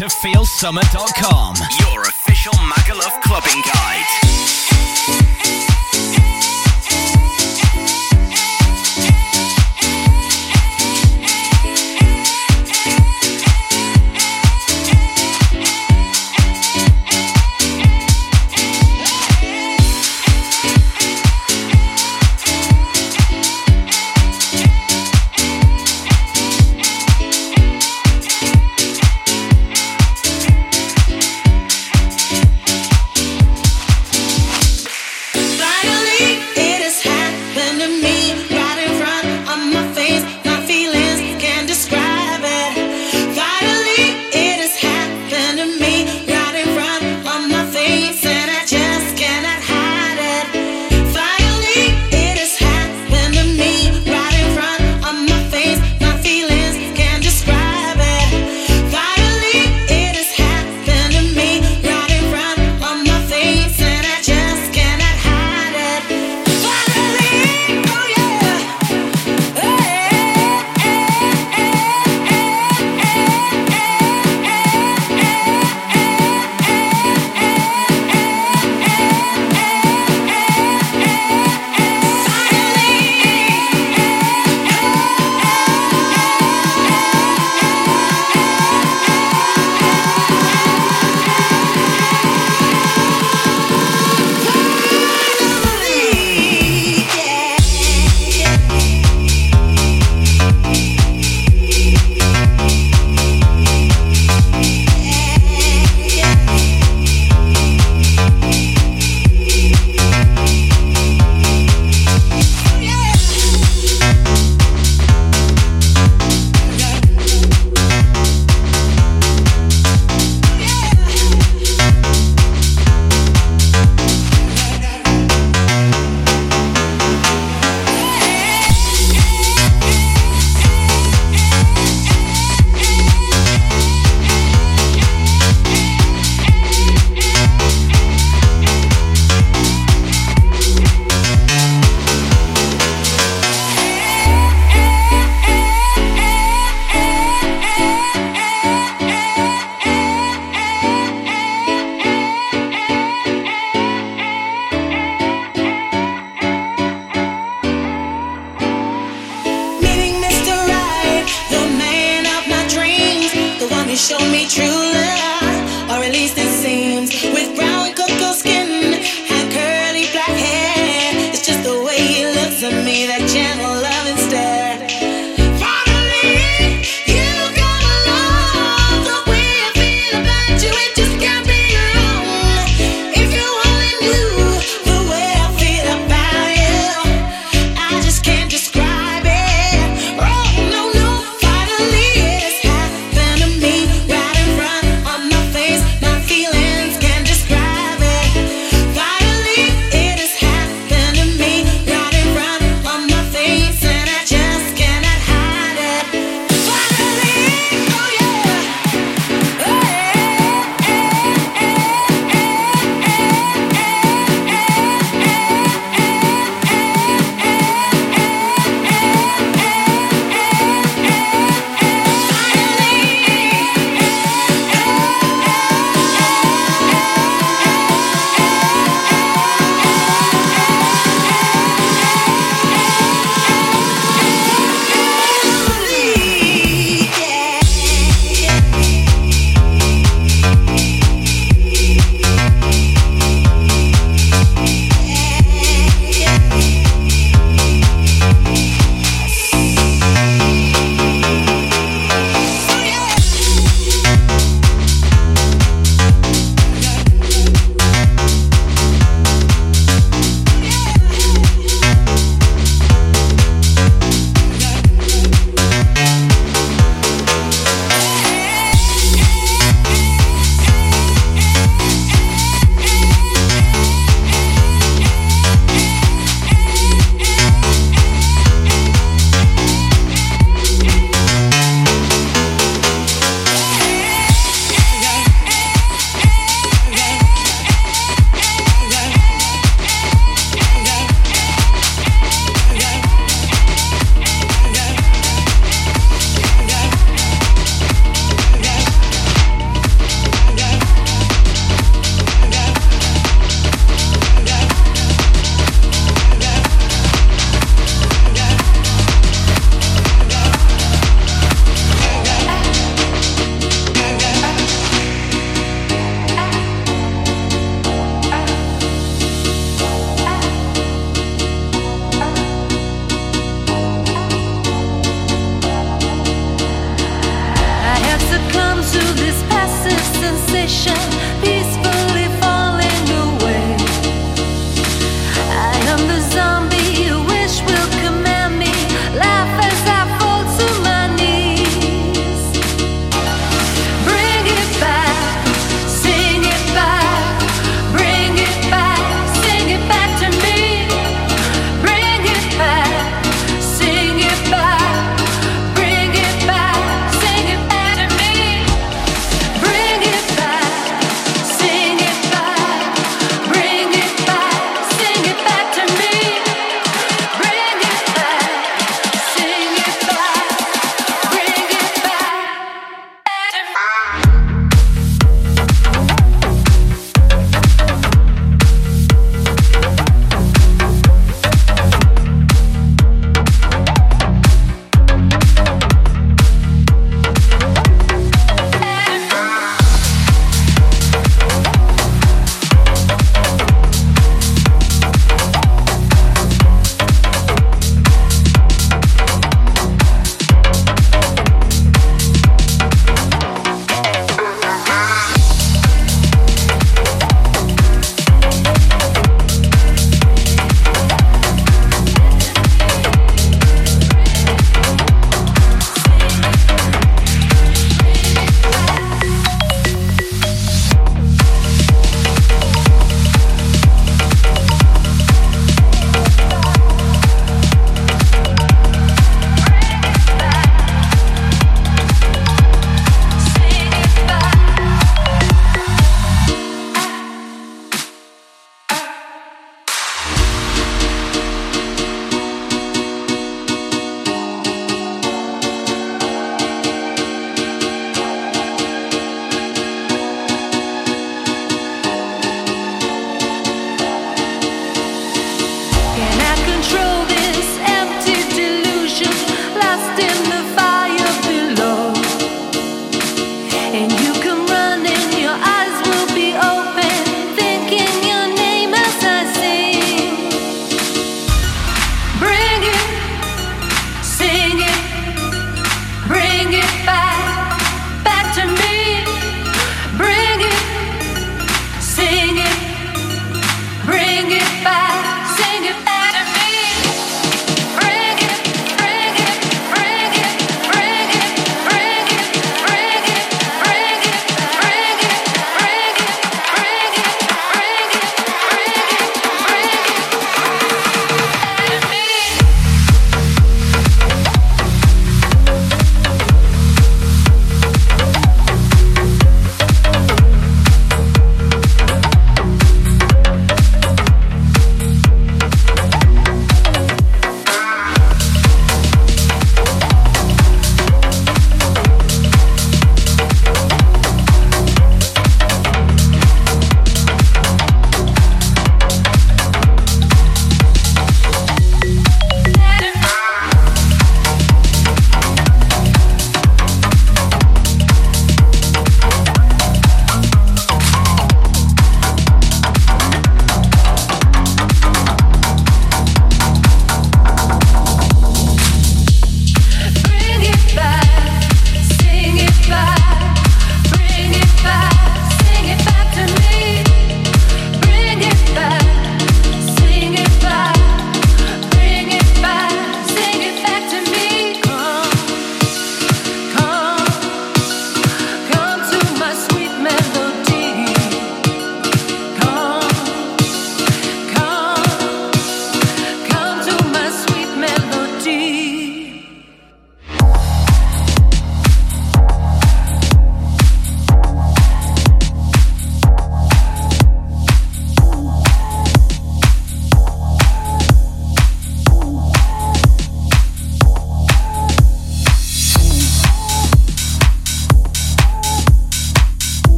to feelsummer.com, your official Magaluf clubbing guide.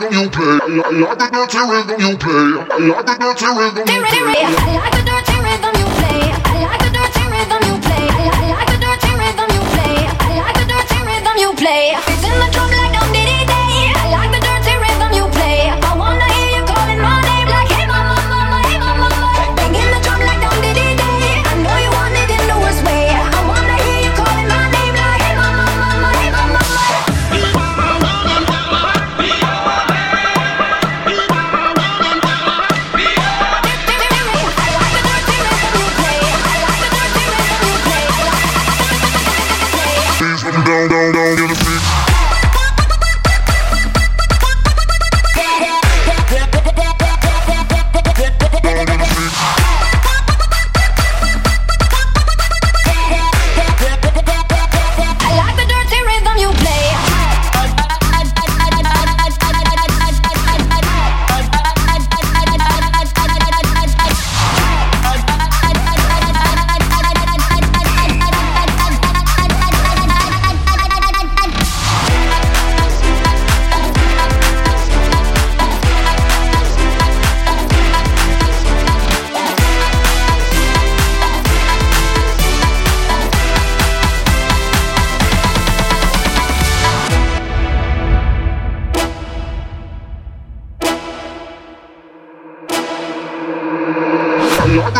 Rhythm you play. I like the dirty rhythm you play. I like the dirty rhythm you play. I like the dirty rhythm you play. I like the dirty rhythm you play. I like the dirty rhythm you play. I like the dirty rhythm you play. It's in the drum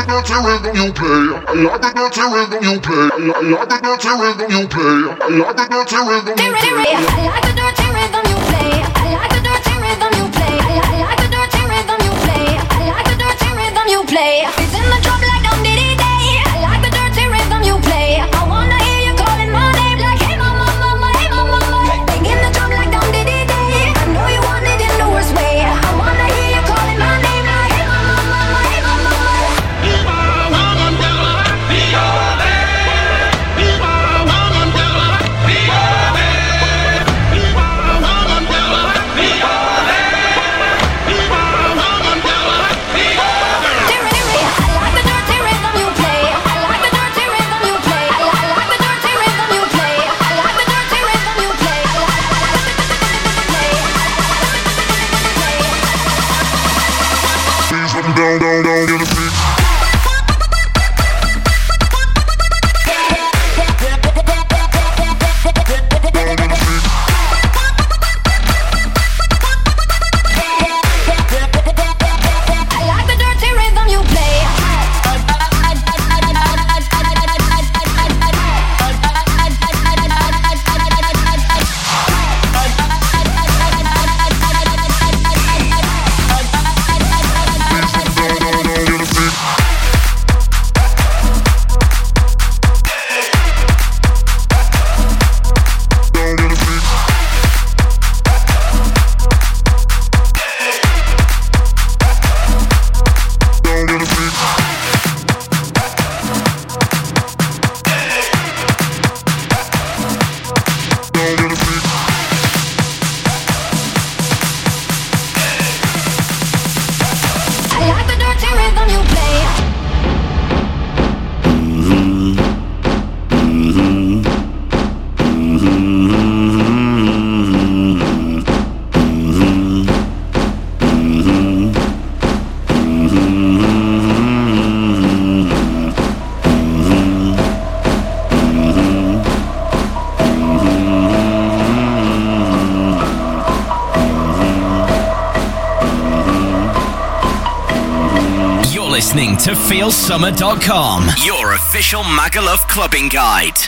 the dirty rhythm you play. I like the dirty rhythm you play. I like the dirty rhythm you play. I like the dirty rhythm you play. I like the dirty rhythm you play. I like the dirty rhythm you play. I like the dirty rhythm you play. I like the dirty rhythm you play. Your official Magaluf clubbing guide.